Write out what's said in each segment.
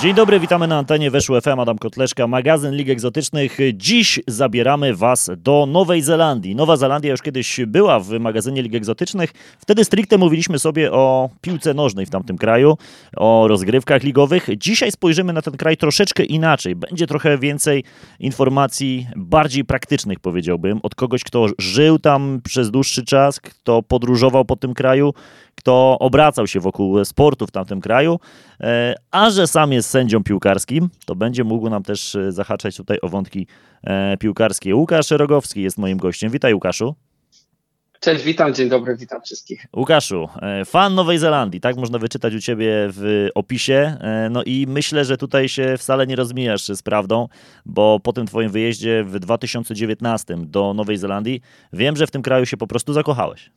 Dzień dobry, witamy na antenie Weszło FM, Adam Kotleszka, magazyn Lig Egzotycznych. Dziś zabieramy Was do Nowej Zelandii. Nowa Zelandia już kiedyś była w magazynie Lig Egzotycznych. Wtedy stricte mówiliśmy sobie o piłce nożnej w tamtym kraju, o rozgrywkach ligowych. Dzisiaj spojrzymy na ten kraj troszeczkę inaczej. Będzie trochę więcej informacji bardziej praktycznych, powiedziałbym, od kogoś, kto żył tam przez dłuższy czas, kto podróżował po tym kraju, kto obracał się wokół sportu w tamtym kraju, e, a że sam jest sędzią piłkarskim, to będzie mógł nam też e, zahaczać tutaj o wątki e, piłkarskie. Łukasz Rogowski jest moim gościem. Witaj Łukaszu. Cześć, witam, dzień dobry, witam wszystkich. Łukaszu, fan Nowej Zelandii, tak można wyczytać u Ciebie w opisie. No i myślę, że tutaj się wcale nie rozmijasz z prawdą, bo po tym Twoim wyjeździe w 2019 do Nowej Zelandii wiem, że w tym kraju się po prostu zakochałeś.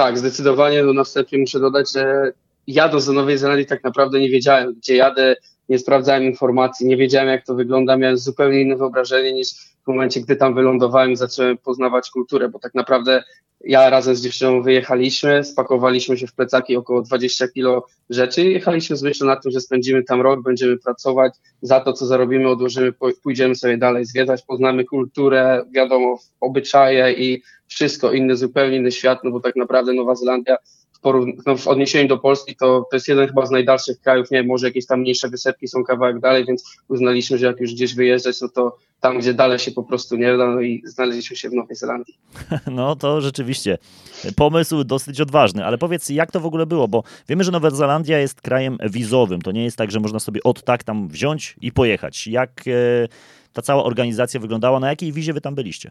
Tak, zdecydowanie. No na wstępie muszę dodać, że jadąc do Nowej Zelandii tak naprawdę nie wiedziałem, gdzie jadę, nie sprawdzałem informacji, nie wiedziałem jak to wygląda, miałem zupełnie inne wyobrażenie niż w momencie, gdy tam wylądowałem zacząłem poznawać kulturę, bo tak naprawdę ja razem z dziewczyną wyjechaliśmy, spakowaliśmy się w plecaki około 20 kilo rzeczy i jechaliśmy z myślą na tym, że spędzimy tam rok, będziemy pracować, za to co zarobimy odłożymy, pójdziemy sobie dalej zwiedzać, poznamy kulturę, wiadomo, obyczaje i wszystko inne, zupełnie inny świat, no bo tak naprawdę Nowa Zelandia no w odniesieniu do Polski to, to jest jeden chyba z najdalszych krajów, nie wiem, może jakieś tam mniejsze wysepki są kawałek dalej, więc uznaliśmy, że jak już gdzieś wyjeżdżać, no to tam, gdzie dalej się po prostu nie da, no i znaleźliśmy się w Nowej Zelandii. No to rzeczywiście pomysł dosyć odważny, ale powiedz, jak to w ogóle było, bo wiemy, że Nowa Zelandia jest krajem wizowym, to nie jest tak, że można sobie od tak tam wziąć i pojechać. Jak e, ta cała organizacja wyglądała, na jakiej wizie wy tam byliście?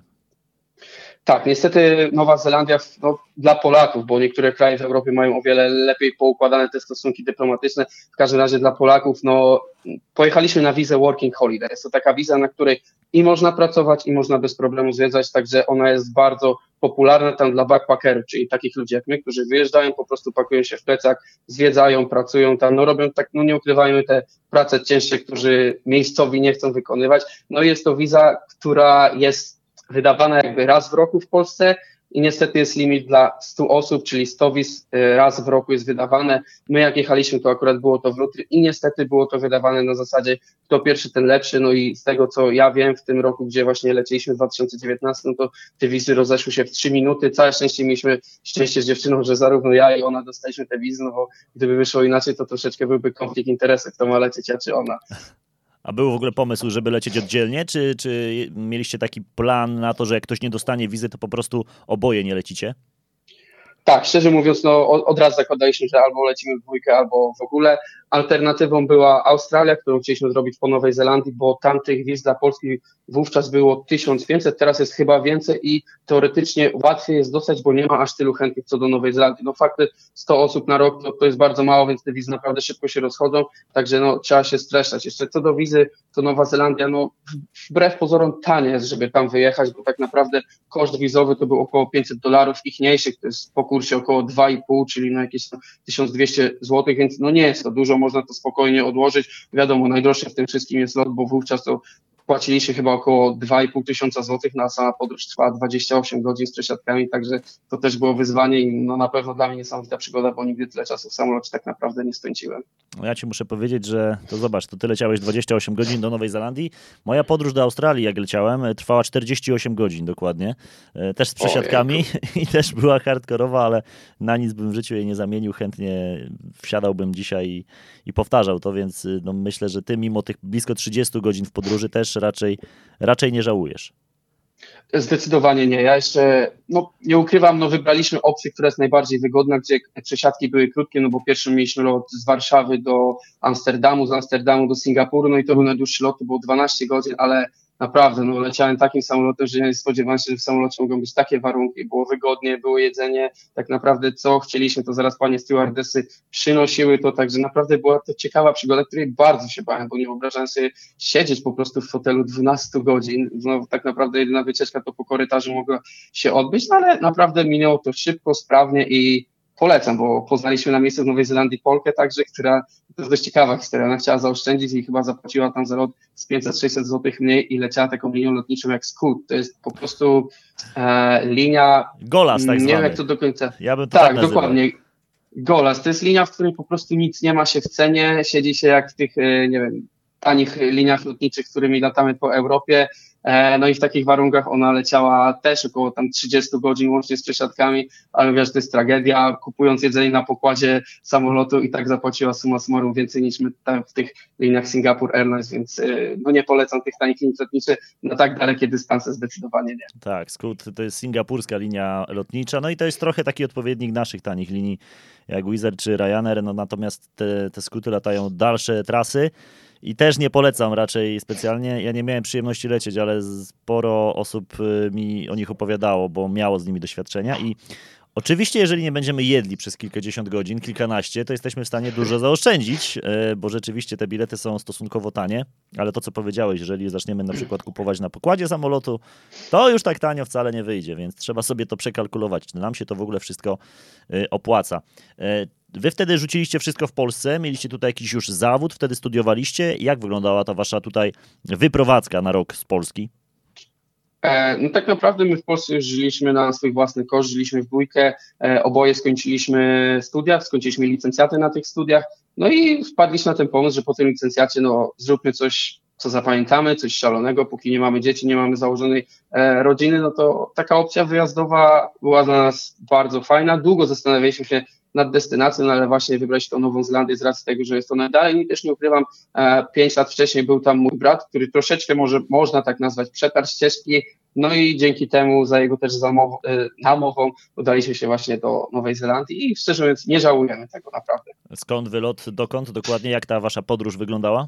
Tak, niestety Nowa Zelandia no, dla Polaków, bo niektóre kraje w Europie mają o wiele lepiej poukładane te stosunki dyplomatyczne. W każdym razie dla Polaków, no, pojechaliśmy na wizę Working Holiday. Jest to taka wiza, na której i można pracować, i można bez problemu zwiedzać, także ona jest bardzo popularna tam dla backpackerów, czyli takich ludzi jak my, którzy wyjeżdżają, po prostu pakują się w plecach, zwiedzają, pracują tam, no robią tak, no nie ukrywajmy te prace cięższe, którzy miejscowi nie chcą wykonywać. No jest to wiza, która jest wydawana jakby raz w roku w Polsce i niestety jest limit dla 100 osób, czyli 100 wiz y, raz w roku jest wydawane. My jak jechaliśmy, to akurat było to w lutym i niestety było to wydawane na zasadzie kto pierwszy, ten lepszy. No i z tego, co ja wiem w tym roku, gdzie właśnie leciliśmy w 2019, no to te wizy rozeszły się w 3 minuty. Całe szczęście mieliśmy szczęście z dziewczyną, że zarówno ja i ona dostaliśmy te wizy, no bo gdyby wyszło inaczej, to troszeczkę byłby konflikt interesów, kto ma lecieć, ja czy ona. A był w ogóle pomysł, żeby lecieć oddzielnie, czy, czy mieliście taki plan na to, że jak ktoś nie dostanie wizy, to po prostu oboje nie lecicie? Tak, szczerze mówiąc, no, od razu zakładaliśmy, że albo lecimy w dwójkę, albo w ogóle. Alternatywą była Australia, którą chcieliśmy zrobić po Nowej Zelandii, bo tamtych wiz dla Polski wówczas było 1500, teraz jest chyba więcej i teoretycznie łatwiej jest dostać, bo nie ma aż tylu chętnych co do Nowej Zelandii. No fakty 100 osób na rok to, to jest bardzo mało, więc te wizy naprawdę szybko się rozchodzą, także no, trzeba się streszczać. Jeszcze co do wizy, to Nowa Zelandia, no wbrew pozorom tanie jest, żeby tam wyjechać, bo tak naprawdę koszt wizowy to był około 500 dolarów, ichniejszych to jest po kursie około 2,5, czyli na jakieś 1200 zł, więc no nie jest to dużo, można to spokojnie odłożyć. Wiadomo, najdroższe w tym wszystkim jest lot, bo wówczas to płaciliście chyba około 2,5 tysiąca złotych, na sama podróż trwa 28 godzin z przesiadkami, także to też było wyzwanie i no na pewno dla mnie niesamowita przygoda, bo nigdy tyle czasu w samolocie tak naprawdę nie spędziłem. No ja ci muszę powiedzieć, że to zobacz, to ty leciałeś 28 godzin do Nowej Zelandii. Moja podróż do Australii, jak leciałem, trwała 48 godzin dokładnie. E, też z przesiadkami i też była hardkorowa, ale na nic bym w życiu jej nie zamienił. Chętnie wsiadałbym dzisiaj i, i powtarzał to, więc no myślę, że ty mimo tych blisko 30 godzin w podróży też raczej, raczej nie żałujesz. Zdecydowanie nie. Ja jeszcze, no nie ukrywam, no wybraliśmy opcję, która jest najbardziej wygodna, gdzie przesiadki były krótkie, no bo pierwszym mieliśmy lot z Warszawy do Amsterdamu, z Amsterdamu do Singapuru, no i to był najdłuższy lot, to było 12 godzin, ale naprawdę, no leciałem takim samolotem, że nie spodziewałem się, że w samolocie mogą być takie warunki, było wygodnie, było jedzenie, tak naprawdę co chcieliśmy, to zaraz panie stewardessy przynosiły to, także naprawdę była to ciekawa przygoda, której bardzo się bałem, bo nie wyobrażałem sobie siedzieć po prostu w fotelu 12 godzin, no tak naprawdę jedyna wycieczka to po korytarzu mogła się odbyć, no ale naprawdę minęło to szybko, sprawnie i polecam, bo poznaliśmy na miejscu w Nowej Zelandii Polkę także, która to jest dość ciekawa historia. Ona chciała zaoszczędzić i chyba zapłaciła tam za lot z 500-600 zł mniej i leciała taką linią lotniczą jak Scoot. To jest po prostu e, linia... Golas tak Nie wiem jak to do końca... Ja bym to tak, tak dokładnie. Golas to jest linia, w której po prostu nic nie ma się w cenie, siedzi się jak w tych, e, nie wiem, tanich liniach lotniczych, którymi latamy po Europie. E, no i w takich warunkach ona leciała też około tam 30 godzin łącznie z przesiadkami, ale wiesz, to jest tragedia. Kupując jedzenie na pokładzie samolotu i tak zapłaciła suma summarum więcej niż my tam w tych liniach Singapore Airlines, więc e, no nie polecam tych tanich linii lotniczych na tak dalekie dystanse zdecydowanie nie. Tak, Scoot to jest singapurska linia lotnicza, no i to jest trochę taki odpowiednik naszych tanich linii jak Wizard czy Ryanair, no natomiast te, te latają dalsze trasy. I też nie polecam raczej specjalnie. Ja nie miałem przyjemności lecieć, ale sporo osób y, mi o nich opowiadało, bo miało z nimi doświadczenia i Oczywiście, jeżeli nie będziemy jedli przez kilkadziesiąt godzin, kilkanaście, to jesteśmy w stanie dużo zaoszczędzić, y, bo rzeczywiście te bilety są stosunkowo tanie, ale to, co powiedziałeś, jeżeli zaczniemy na przykład kupować na pokładzie samolotu, to już tak tanio wcale nie wyjdzie, więc trzeba sobie to przekalkulować, czy nam się to w ogóle wszystko y, opłaca. Wy wtedy rzuciliście wszystko w Polsce, mieliście tutaj jakiś już zawód, wtedy studiowaliście. Jak wyglądała ta wasza tutaj wyprowadzka na rok z Polski? E, no tak naprawdę my w Polsce już żyliśmy na swój własny koszt, żyliśmy w dwójkę, e, oboje skończyliśmy studia, skończyliśmy licencjaty na tych studiach, no i wpadliśmy na ten pomysł, że po tym licencjacie no zróbmy coś, co zapamiętamy, coś szalonego, póki nie mamy dzieci, nie mamy założonej e, rodziny, no to taka opcja wyjazdowa była dla nas bardzo fajna. Długo zastanawialiśmy się, nad destynacją, no ale właśnie wybrać tą Nową Zelandię z racji tego, że jest to najdalej. I też nie ukrywam, e, pięć lat wcześniej był tam mój brat, który troszeczkę może można tak nazwać przetarł ścieżki, no i dzięki temu za jego też zamową, e, namową udaliśmy się właśnie do Nowej Zelandii i szczerze mówiąc nie żałujemy tego naprawdę. Skąd wylot, dokąd dokładnie, jak ta wasza podróż wyglądała?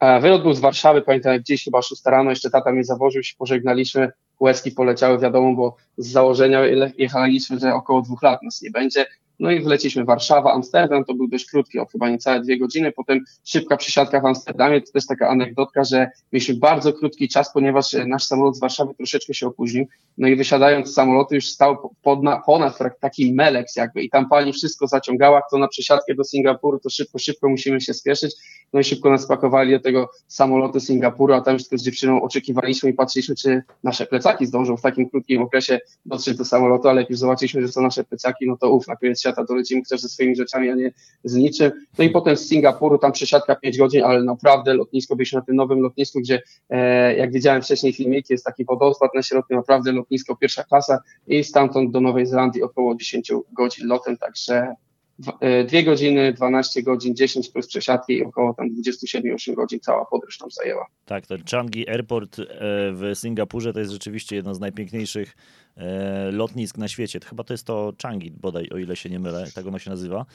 E, wylot był z Warszawy, pamiętam jak gdzieś chyba 6 rano, jeszcze tata mnie zawożył, się pożegnaliśmy, łezki poleciały, wiadomo, bo z założenia jechaliśmy, że około dwóch lat nas nie będzie. No i wleciliśmy Warszawa, Amsterdam, to był dość krótki, o chyba niecałe dwie godziny. Potem szybka przesiadka w Amsterdamie, to też taka anegdotka, że mieliśmy bardzo krótki czas, ponieważ e, nasz samolot z Warszawy troszeczkę się opóźnił. No i wysiadając z samolotu już stał ponad, ponad taki meleks jakby i tam pani wszystko zaciągała, kto na przesiadkę do Singapuru, to szybko, szybko musimy się spieszyć. No i szybko nas pakowali do tego samolotu Singapuru, a tam już z dziewczyną oczekiwaliśmy i patrzyliśmy, czy nasze plecaki zdążą w takim krótkim okresie dotrzeć do samolotu, ale jak już zobaczyliśmy, że są nasze plecaki, no to uf, na koniec świata dolecimy też ze swoimi rzeczami, a nie z niczym. No i potem z Singapuru, tam przesiadka 5 godzin, ale naprawdę lotnisko, byliśmy na tym nowym lotnisku, gdzie e, jak widziałem wcześniej filmiki, jest taki wodospad na środku, naprawdę lotnisko pierwsza klasa i stamtąd do Nowej Zelandii około 10 godzin lotem, także E, dwie godziny, 12 godzin, 10 plus przesiadki i około tam 27-8 godzin cała podróż tam zajęła. Tak, ten Changi Airport e, w Singapurze to jest rzeczywiście jedno z najpiękniejszych e, lotnisk na świecie. Chyba to jest to Changi bodaj, o ile się nie mylę, tak ono się nazywa.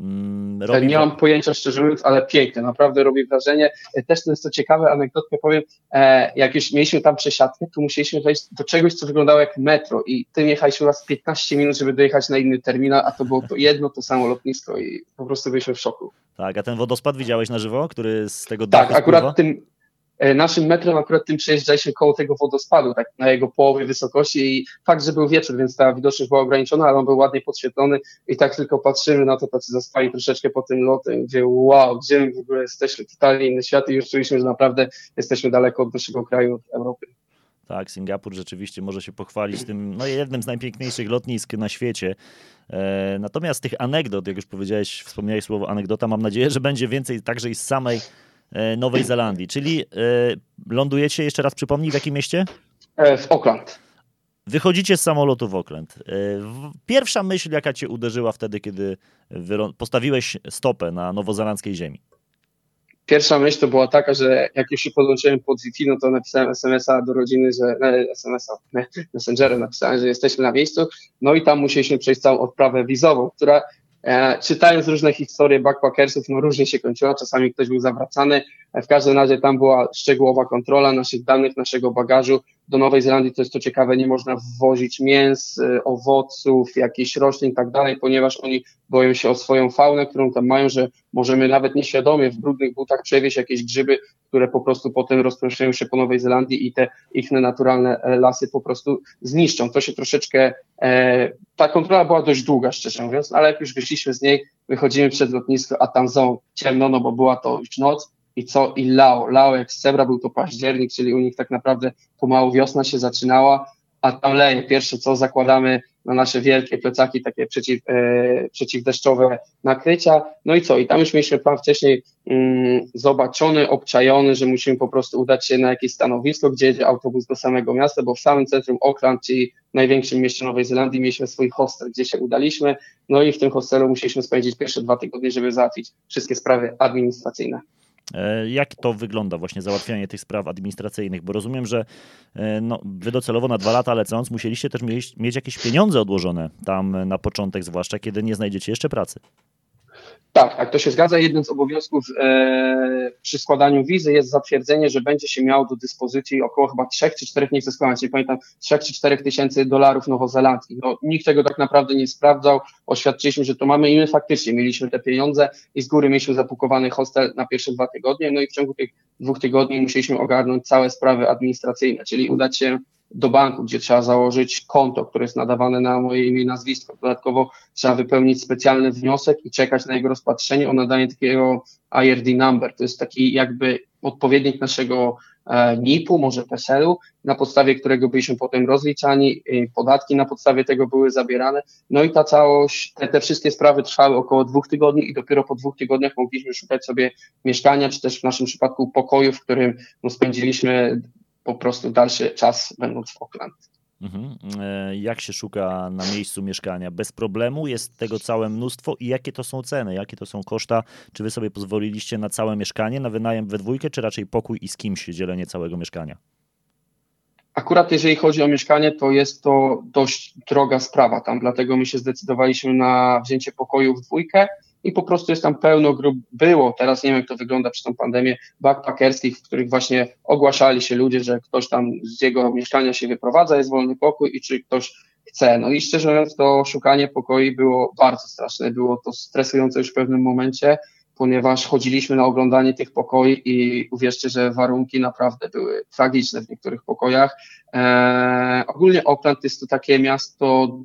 Mm, robi... Nie mam pojęcia szczerze mówiąc, ale piękne, naprawdę robi wrażenie. Też to jest to ciekawe, anegdotkę powiem, jak już mieliśmy tam przesiadkę, to musieliśmy wejść do czegoś, co wyglądało jak metro i tym jechaliśmy raz 15 minut, żeby dojechać na inny terminal, a to było to jedno, to samo lotnisko i po prostu byliśmy w szoku. Tak, a ten wodospad widziałeś na żywo, który z tego Tak, akurat tym e, naszym metrem akurat tym przejeżdżaliśmy koło tego wodospadu, tak na jego połowie wysokości i fakt, że był wieczór, więc ta widoczność była ograniczona, ale on był ładnie podświetlony i tak tylko patrzymy na to, tacy zaspali troszeczkę po tym lotem, gdzie wow, gdzie my w ogóle jesteśmy, totalnie inny świat i już czuliśmy, że naprawdę jesteśmy daleko od naszego kraju, Europy. Tak, Singapur rzeczywiście może się pochwalić tym, no jednym z najpiękniejszych lotnisk na świecie. E, natomiast tych anegdot, jak już powiedziałeś, wspomniałeś słowo anegdota, mam nadzieję, że będzie więcej także i z samej e, Nowej Zelandii. Czyli e, lądujecie, jeszcze raz przypomnij, w jakim mieście? E, w Auckland. Wychodzicie z samolotu w Auckland. E, pierwsza myśl, jaka cię uderzyła wtedy, kiedy postawiłeś stopę na nowozelandzkiej ziemi? pierwsza myśl to była taka, że jak już się podłączyłem pod Wi-Fi, no to napisałem SMS-a do rodziny, że SMS-a, Messengerem napisałem, że jesteśmy na miejscu, no i tam musieliśmy przejść całą odprawę wizową, która e, czytając różne historie backpackersów, no różnie się kończyła, czasami ktoś był zawracany, e, w każdym razie tam była szczegółowa kontrola naszych danych, naszego bagażu, do Nowej Zelandii to jest to ciekawe, nie można wwozić mięs, e, owoców, jakichś roślin i tak dalej, ponieważ oni boją się o swoją faunę, którą tam mają, że możemy nawet nieświadomie w brudnych butach przewieźć jakieś grzyby, które po prostu potem rozproszają się po Nowej Zelandii i te ich naturalne e, lasy po prostu zniszczą. To się troszeczkę, e, ta kontrola była dość długa, szczerze mówiąc, ale jak już wyszliśmy z niej, wychodzimy przed lotnisko, a tam są ciemno, no bo była to już noc, i co i Lao. Lao jak z Sebra był to październik, czyli u nich tak naprawdę pomału wiosna się zaczynała, a tam leje. Pierwsze co zakładamy na nasze wielkie plecaki, takie przeciw, e, przeciwdeszczowe nakrycia. No i co? I tam już mieliśmy plan wcześniej mm, zobaczony, obczajony, że musimy po prostu udać się na jakieś stanowisko, gdzie jedzie autobus do samego miasta, bo w samym centrum Auckland, czyli największym mieście Nowej Zelandii, mieliśmy swój hostel, gdzie się udaliśmy. No i w tym hostelu musieliśmy spędzić pierwsze dwa tygodnie, żeby załatwić wszystkie sprawy administracyjne. E, jak to wygląda właśnie załatwianie tych spraw administracyjnych? Bo rozumiem, że e, no, wy docelowo na dwa lata lecąc musieliście też mieć, mieć jakieś pieniądze odłożone tam na początek, zwłaszcza kiedy nie znajdziecie jeszcze pracy. Tak, tak, to się zgadza. Jednym z obowiązków e, przy składaniu wizy jest zatwierdzenie, że będzie się miał do dyspozycji około chyba 3 czy 4, nie chcę składać, nie pamiętam, 3 czy 4 tysięcy dolarów nowozelandzkich. No, nikt tego tak naprawdę nie sprawdzał. Oświadczyliśmy, że to mamy i my faktycznie mieliśmy te pieniądze i z góry mieliśmy zapukowany hostel na pierwsze dwa tygodnie. No i w ciągu tych dwóch tygodni musieliśmy ogarnąć całe sprawy administracyjne, czyli udać się do banku, gdzie trzeba założyć konto, które jest nadawane na moje imię i nazwisko. Dodatkowo trzeba wypełnić specjalny wniosek i czekać na jego rozpatrzenie o nadanie takiego IRD number. To jest taki jakby odpowiednik naszego e, NIP-u, może PESEL-u, na podstawie którego byliśmy potem rozliczani, podatki na podstawie tego były zabierane. No i ta całość, te, te wszystkie sprawy trwały około dwóch tygodni i dopiero po dwóch tygodniach mogliśmy szukać sobie mieszkania, czy też w naszym przypadku pokoju, w którym no, spędziliśmy po prostu dalszy czas będąc w Oakland. Mhm. E, jak się szuka na miejscu mieszkania? Bez problemu jest tego całe mnóstwo i jakie to są ceny, jakie to są koszta? Czy wy sobie pozwoliliście na całe mieszkanie, na wynajem we dwójkę, czy raczej pokój i z kimś dzielenie całego mieszkania? Akurat jeżeli chodzi o mieszkanie, to jest to dość droga sprawa tam, dlatego my się zdecydowaliśmy na wzięcie pokoju w dwójkę i po prostu jest tam pełno grup, było, teraz nie wiem jak to wygląda przez tą pandemię, backpackerskich, w których właśnie ogłaszali się ludzie, że ktoś tam z jego mieszkania się wyprowadza, jest wolny pokój i czy ktoś chce. No i szczerze mówiąc, to szukanie pokoi było bardzo straszne, było to stresujące już w pewnym momencie, ponieważ chodziliśmy na oglądanie tych pokoi i uwierzcie, że warunki naprawdę były tragiczne w niektórych pokojach. Eee, ogólnie Oakland jest to takie miasto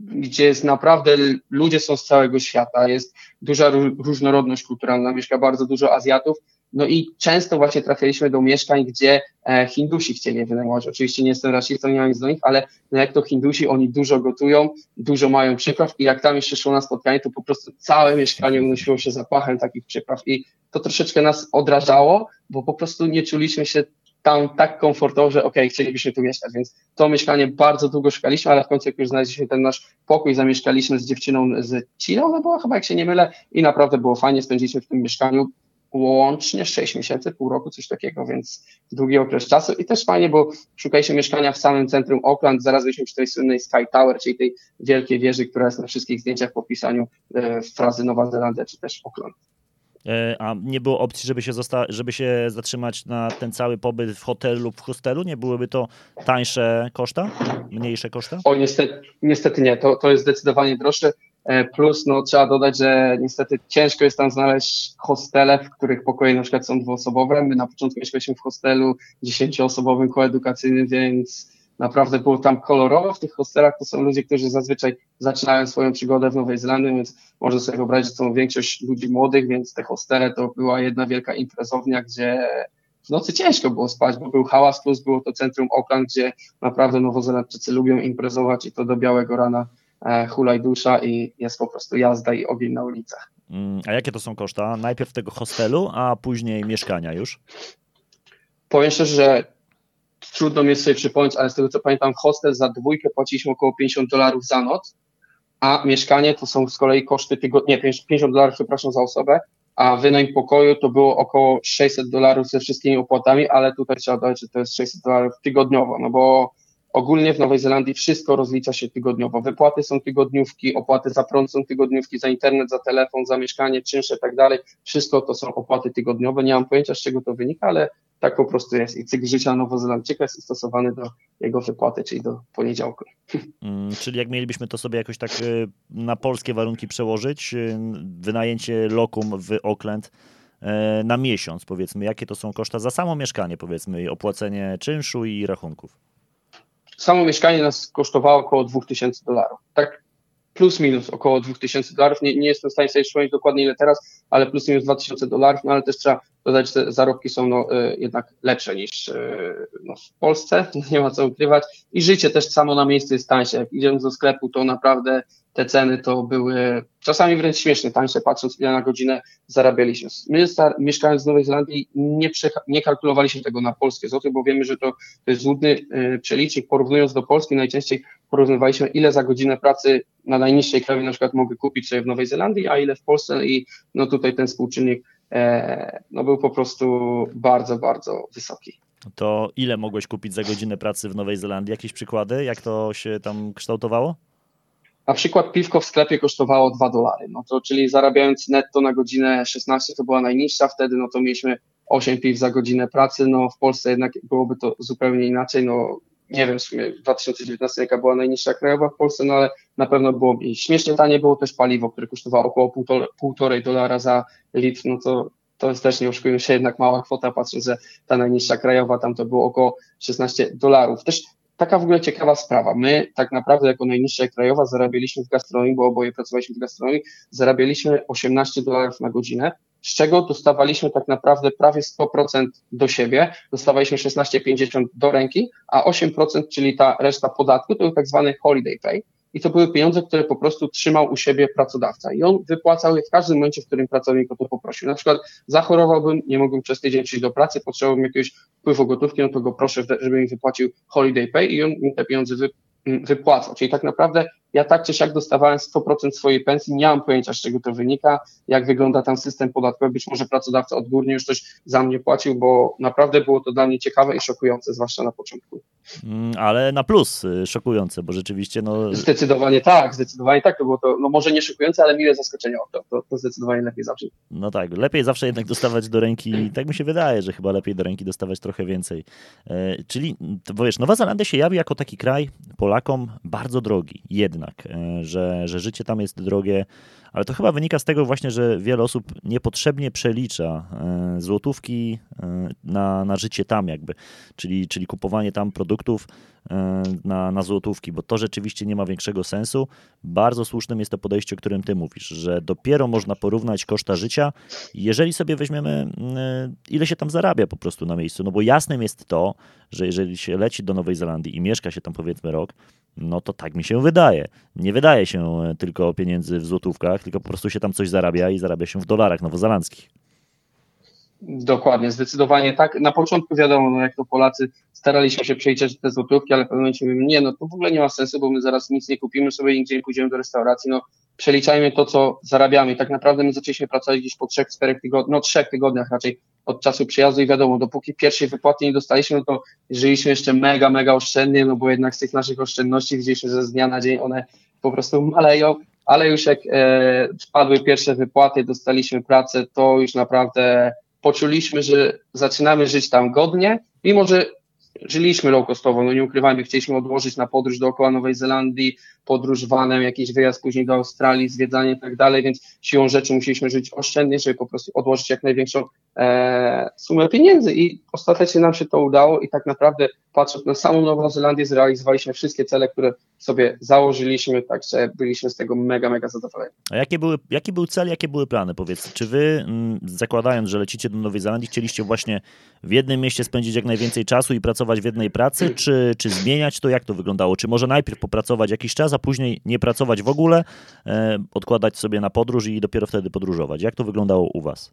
gdzie jest naprawdę, ludzie są z całego świata, jest duża różnorodność kulturalna, mieszka bardzo dużo Azjatów, no i często właśnie trafialiśmy do mieszkań, gdzie e, Hindusi chcieli wynajmować. Oczywiście nie jestem rasistą, nie mam nic do nich, ale no jak to Hindusi, oni dużo gotują, dużo mają przypraw i jak tam jeszcze szło na spotkanie, to po prostu całe mieszkanie unosiło się zapachem takich przypraw i to troszeczkę nas odrażało, bo po prostu nie czuliśmy się tam tak komfortowo, że okej, okay, chcielibyśmy tu mieszkać, więc to mieszkanie bardzo długo szukaliśmy, ale w końcu jak już znaleźliśmy ten nasz pokój, zamieszkaliśmy z dziewczyną z Chile, ona była chyba, jak się nie mylę, i naprawdę było fajnie, spędziliśmy w tym mieszkaniu łącznie 6 miesięcy, pół roku, coś takiego, więc długi okres czasu i też fajnie, bo szukaliśmy mieszkania w samym centrum Auckland, zaraz byliśmy przy tej słynnej Sky Tower, czyli tej wielkiej wieży, która jest na wszystkich zdjęciach po pisaniu e, frazy Nowa Zelandia, czy też Auckland. E, a nie było opcji, żeby się, żeby się zatrzymać na ten cały pobyt w hotelu lub w hostelu? Nie byłyby to tańsze koszta? Mniejsze koszta? O, niestety, niestety nie. To, to jest zdecydowanie droższe. E, plus, no, trzeba dodać, że niestety ciężko jest tam znaleźć hostele, w których pokoje na przykład są dwuosobowe. My na początku mieszkaliśmy w hostelu dziesięcioosobowym, koedukacyjnym, więc naprawdę było tam kolorowo. W tych hostelach to są ludzie, którzy zazwyczaj zaczynają swoją przygodę w Nowej Zelandii, więc można sobie wyobrazić, że są większość ludzi młodych, więc te hostele to była jedna wielka imprezownia, gdzie w nocy ciężko było spać, bo był hałas, plus było to centrum Auckland, gdzie naprawdę Nowozelandczycy lubią imprezować i to do białego rana e, hulaj dusza i jest po prostu jazda i ogień na ulicach. Mm, a jakie to są koszta? Najpierw tego hostelu, a później mieszkania już? Powiem szczerze, że trudno mi jest sobie przypomnieć, ale z tego co pamiętam, hostel za dwójkę płaciliśmy około 50 dolarów za noc, a mieszkanie to są z kolei koszty tygodnia, nie, 50 dolarów, przepraszam, za osobę, a wynajem pokoju to było około 600 dolarów ze wszystkimi opłatami, ale tutaj trzeba dodać, że to jest 600 dolarów tygodniowo, no bo ogólnie w Nowej Zelandii wszystko rozlicza się tygodniowo. Wypłaty są tygodniówki, opłaty za prąd są tygodniówki, za internet, za telefon, za mieszkanie, czynsze i tak dalej. Wszystko to są opłaty tygodniowe. Nie mam pojęcia, z czego to wynika, ale tak po prostu jest. I cykl życia Nowozelandczyka jest stosowany do jego wypłaty, czyli do poniedziałku. Mm, czyli jak mielibyśmy to sobie jakoś tak y, na polskie warunki przełożyć, y, wynajęcie lokum w Auckland y, na miesiąc, powiedzmy, jakie to są koszta za samo mieszkanie, powiedzmy, opłacenie czynszu i rachunków? Samo mieszkanie nas kosztowało około 2000 dolarów. Tak plus minus około 2000 dolarów. Nie, nie jestem w stanie sobie przypomnieć dokładnie ile teraz, ale plus minus 2000 dolarów, no ale też trzeba dodać, że zarobki są no, y, jednak lepsze niż y, no, w Polsce, nie ma co ukrywać. I życie też samo na miejscu jest tańsze. Jak idziemy do sklepu, to naprawdę te ceny to były czasami wręcz śmiesznie tańsze, patrząc ile na godzinę zarabialiśmy. My mieszkając w Nowej Zelandii nie, nie kalkulowaliśmy tego na polskie złoty, bo wiemy, że to, to jest złudny y, przelicznik. Porównując do Polski najczęściej porównywaliśmy ile za godzinę pracy na najniższej krawie na przykład mogę kupić sobie w Nowej Zelandii, a ile w Polsce i no tutaj ten współczynnik e, no był po prostu bardzo, bardzo wysoki. To ile mogłeś kupić za godzinę pracy w Nowej Zelandii? Jakieś przykłady? Jak to się tam kształtowało? Na przykład piwko w sklepie kosztowało 2 dolary, no to czyli zarabiając netto na godzinę 16 to była najniższa, wtedy no to mieliśmy 8 piw za godzinę pracy, no w Polsce jednak byłoby to zupełnie inaczej, no nie wiem w sumie w 2019 jaka była najniższa krajowa w Polsce, no ale na pewno było mniej. Śmiesznie tanie było też paliwo, które kosztowało około półtorej dolara za litr, no to to jest też, nie oszukujmy się, jednak mała kwota, patrząc, że ta najniższa krajowa tam to było około 16 dolarów. Też taka w ogóle ciekawa sprawa. My tak naprawdę jako najniższa krajowa zarabialiśmy w gastronomii, bo oboje pracowaliśmy w gastronomii, zarabialiśmy 18 dolarów na godzinę, z czego dostawaliśmy tak naprawdę prawie 100% do siebie, dostawaliśmy 16,50 do ręki, a 8%, czyli ta reszta podatku, to był tak zwany holiday pay i to były pieniądze, które po prostu trzymał u siebie pracodawca i on wypłacał je w każdym momencie, w którym pracownik o to poprosił. Na przykład zachorowałbym, nie mogłem przez tydzień przyjść do pracy, potrzebowałbym jakiegoś wpływu gotówki, no to go proszę, żeby mi wypłacił holiday pay i on mi te pieniądze wy, wypłacał. Czyli tak naprawdę ja tak czy siak dostawałem 100% swojej pensji, nie mam pojęcia, z czego to wynika, jak wygląda tam system podatkowy, być może pracodawca odgórnie już coś za mnie płacił, bo naprawdę było to dla mnie ciekawe i szokujące, zwłaszcza na początku. Mm, ale na plus y, szokujące, bo rzeczywiście no... Zdecydowanie tak, zdecydowanie tak, to było to, no może nie szokujące, ale miłe zaskoczenie, to, to, to zdecydowanie lepiej zawsze. No tak, lepiej zawsze jednak dostawać do ręki, tak mi się wydaje, że chyba lepiej do ręki dostawać trochę więcej. E, czyli, bo wiesz, Nowa Zelandia się jawi jako taki kraj Polakom bardzo drogi, jednak jednak, e, że, że życie tam jest drogie, ale to chyba wynika z tego właśnie, że wiele osób niepotrzebnie przelicza e, złotówki e, na, na życie tam jakby, czyli, czyli kupowanie tam produktów na, na złotówki, bo to rzeczywiście nie ma większego sensu. Bardzo słusznym jest to podejście, o którym ty mówisz, że dopiero można porównać koszta życia, jeżeli sobie weźmiemy, ile się tam zarabia po prostu na miejscu, no bo jasnym jest to, że jeżeli się leci do Nowej Zelandii i mieszka się tam powiedzmy rok, no to tak mi się wydaje. Nie wydaje się tylko pieniędzy w złotówkach, tylko po prostu się tam coś zarabia i zarabia się w dolarach nowozelandzkich. Dokładnie, zdecydowanie tak. Na początku wiadomo, no jak to Polacy staraliśmy się przeliczać te złotówki, ale w pewnym momencie mówimy, nie, no to w ogóle nie ma sensu, bo my zaraz nic nie kupimy sobie nigdzie nie pójdziemy do restauracji, no przeliczajmy to, co zarabiamy. Tak naprawdę my zaczęliśmy pracować gdzieś po trzech, czterech tygodniach, no trzech tygodniach raczej od czasu przyjazdu i wiadomo, dopóki pierwszej wypłaty nie dostaliśmy, no to żyliśmy jeszcze mega, mega oszczędnie, no bo jednak z tych naszych oszczędności widzieliśmy, że z dnia na dzień one po prostu maleją, ale już jak e, wpadły pierwsze wypłaty, dostaliśmy pracę, to już naprawdę poczuliśmy, że zaczynamy żyć tam godnie, mimo że żyliśmy low costowo, no nie ukrywajmy, chcieliśmy odłożyć na podróż dookoła Nowej Zelandii, podróż vanem, jakiś wyjazd później do Australii, zwiedzanie i tak dalej, więc siłą rzeczy musieliśmy żyć oszczędnie, żeby po prostu odłożyć jak największą sumę pieniędzy i ostatecznie nam się to udało i tak naprawdę patrząc na samą Nową Zelandię zrealizowaliśmy wszystkie cele, które sobie założyliśmy, także byliśmy z tego mega, mega zadowoleni. A jakie były, jaki był cel, jakie były plany, powiedz? Czy wy, mm, zakładając, że lecicie do Nowej Zelandii, chcieliście właśnie w jednym mieście spędzić jak najwięcej czasu i pracować w jednej pracy, czy, czy zmieniać to? Jak to wyglądało? Czy może najpierw popracować jakiś czas, a później nie pracować w ogóle, e, odkładać sobie na podróż i dopiero wtedy podróżować? Jak to wyglądało u was?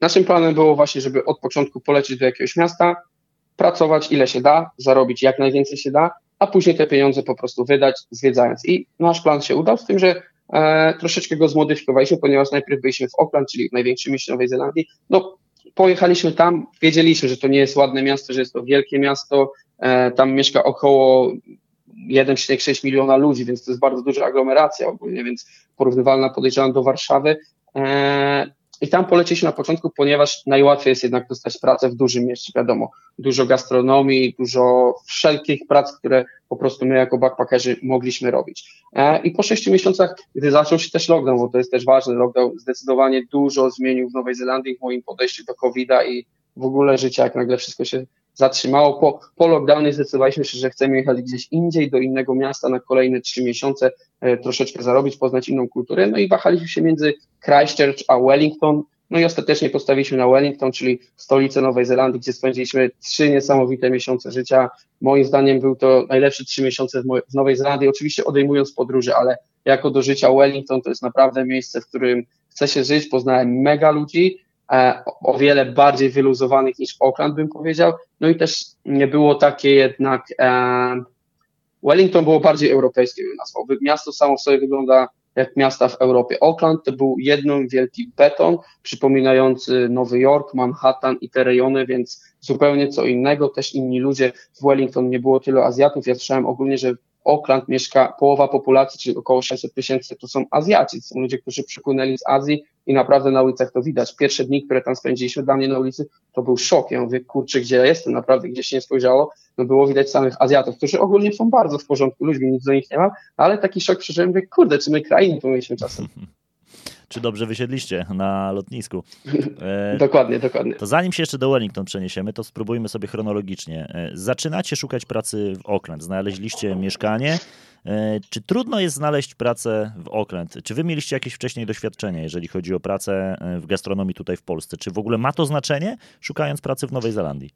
Naszym planem było właśnie, żeby od początku polecieć do jakiegoś miasta, pracować ile się da, zarobić jak najwięcej się da, a później te pieniądze po prostu wydać, zwiedzając. I nasz plan się udał, z tym, że e, troszeczkę go zmodyfikowaliśmy, ponieważ najpierw byliśmy w Auckland, czyli w największym mieście Nowej Zelandii. No, pojechaliśmy tam, wiedzieliśmy, że to nie jest ładne miasto, że jest to wielkie miasto, e, tam mieszka około 1,6 miliona ludzi, więc to jest bardzo duża aglomeracja ogólnie, więc porównywalna podejrzewam do Warszawy. E, i tam polecieliśmy na początku, ponieważ najłatwiej jest jednak dostać pracę w dużym mieście, wiadomo. Dużo gastronomii, dużo wszelkich prac, które po prostu my jako backpackerzy mogliśmy robić. E, I po sześciu miesiącach, gdy zaczął się też lockdown, bo to jest też ważne, lockdown zdecydowanie dużo zmienił w Nowej Zelandii w moim podejściu do COVID-a i w ogóle życia, jak nagle wszystko się zatrzymało. Po, po lockdownie zdecydowaliśmy się, że chcemy jechać gdzieś indziej, do innego miasta na kolejne trzy miesiące, e, troszeczkę zarobić, poznać inną kulturę. No i wahaliśmy się między Christchurch a Wellington. No i ostatecznie postawiliśmy na Wellington, czyli stolicę Nowej Zelandii, gdzie spędziliśmy trzy niesamowite miesiące życia. Moim zdaniem był to najlepsze trzy miesiące w, Nowej Zelandii, oczywiście odejmując podróże, ale jako do życia Wellington to jest naprawdę miejsce, w którym chce się żyć. Poznałem mega ludzi, o wiele bardziej wyluzowanych niż Auckland, bym powiedział. No i też nie było takie jednak. E, Wellington było bardziej europejskie, bym nazwał. Miasto samo w sobie wygląda jak miasta w Europie. Auckland to był jeden wielki beton, przypominający Nowy Jork, Manhattan i te rejony, więc zupełnie co innego. Też inni ludzie w Wellington nie było tylu Azjatów. Ja słyszałem ogólnie, że Oakland mieszka połowa populacji, czyli około 600 tysięcy, to są Azjaci, to są ludzie, którzy przypłynęli z Azji i naprawdę na ulicach to widać. Pierwsze dni, które tam spędziliśmy dla mnie na ulicy, to był szok. Ja mówię, kurczę, gdzie ja jestem? Naprawdę gdzieś się nie spojrzało. No było widać samych Azjatów, którzy ogólnie są bardzo w porządku ludźmi, nic do nich nie ma, ale taki szok przeżyłem, mówię, kurde, czy my krainy pomyliśmy czasem. czy dobrze wysiedliście na lotnisku. Dokładnie, dokładnie. To zanim się jeszcze do Wellington przeniesiemy, to spróbujmy sobie chronologicznie. E, zaczynacie szukać pracy w Auckland, znaleźliście mieszkanie. E, czy trudno jest znaleźć pracę w Auckland? Czy wy mieliście jakieś wcześniej doświadczenie, jeżeli chodzi o pracę w gastronomii tutaj w Polsce? Czy w ogóle ma to znaczenie, szukając pracy w Nowej Zelandii?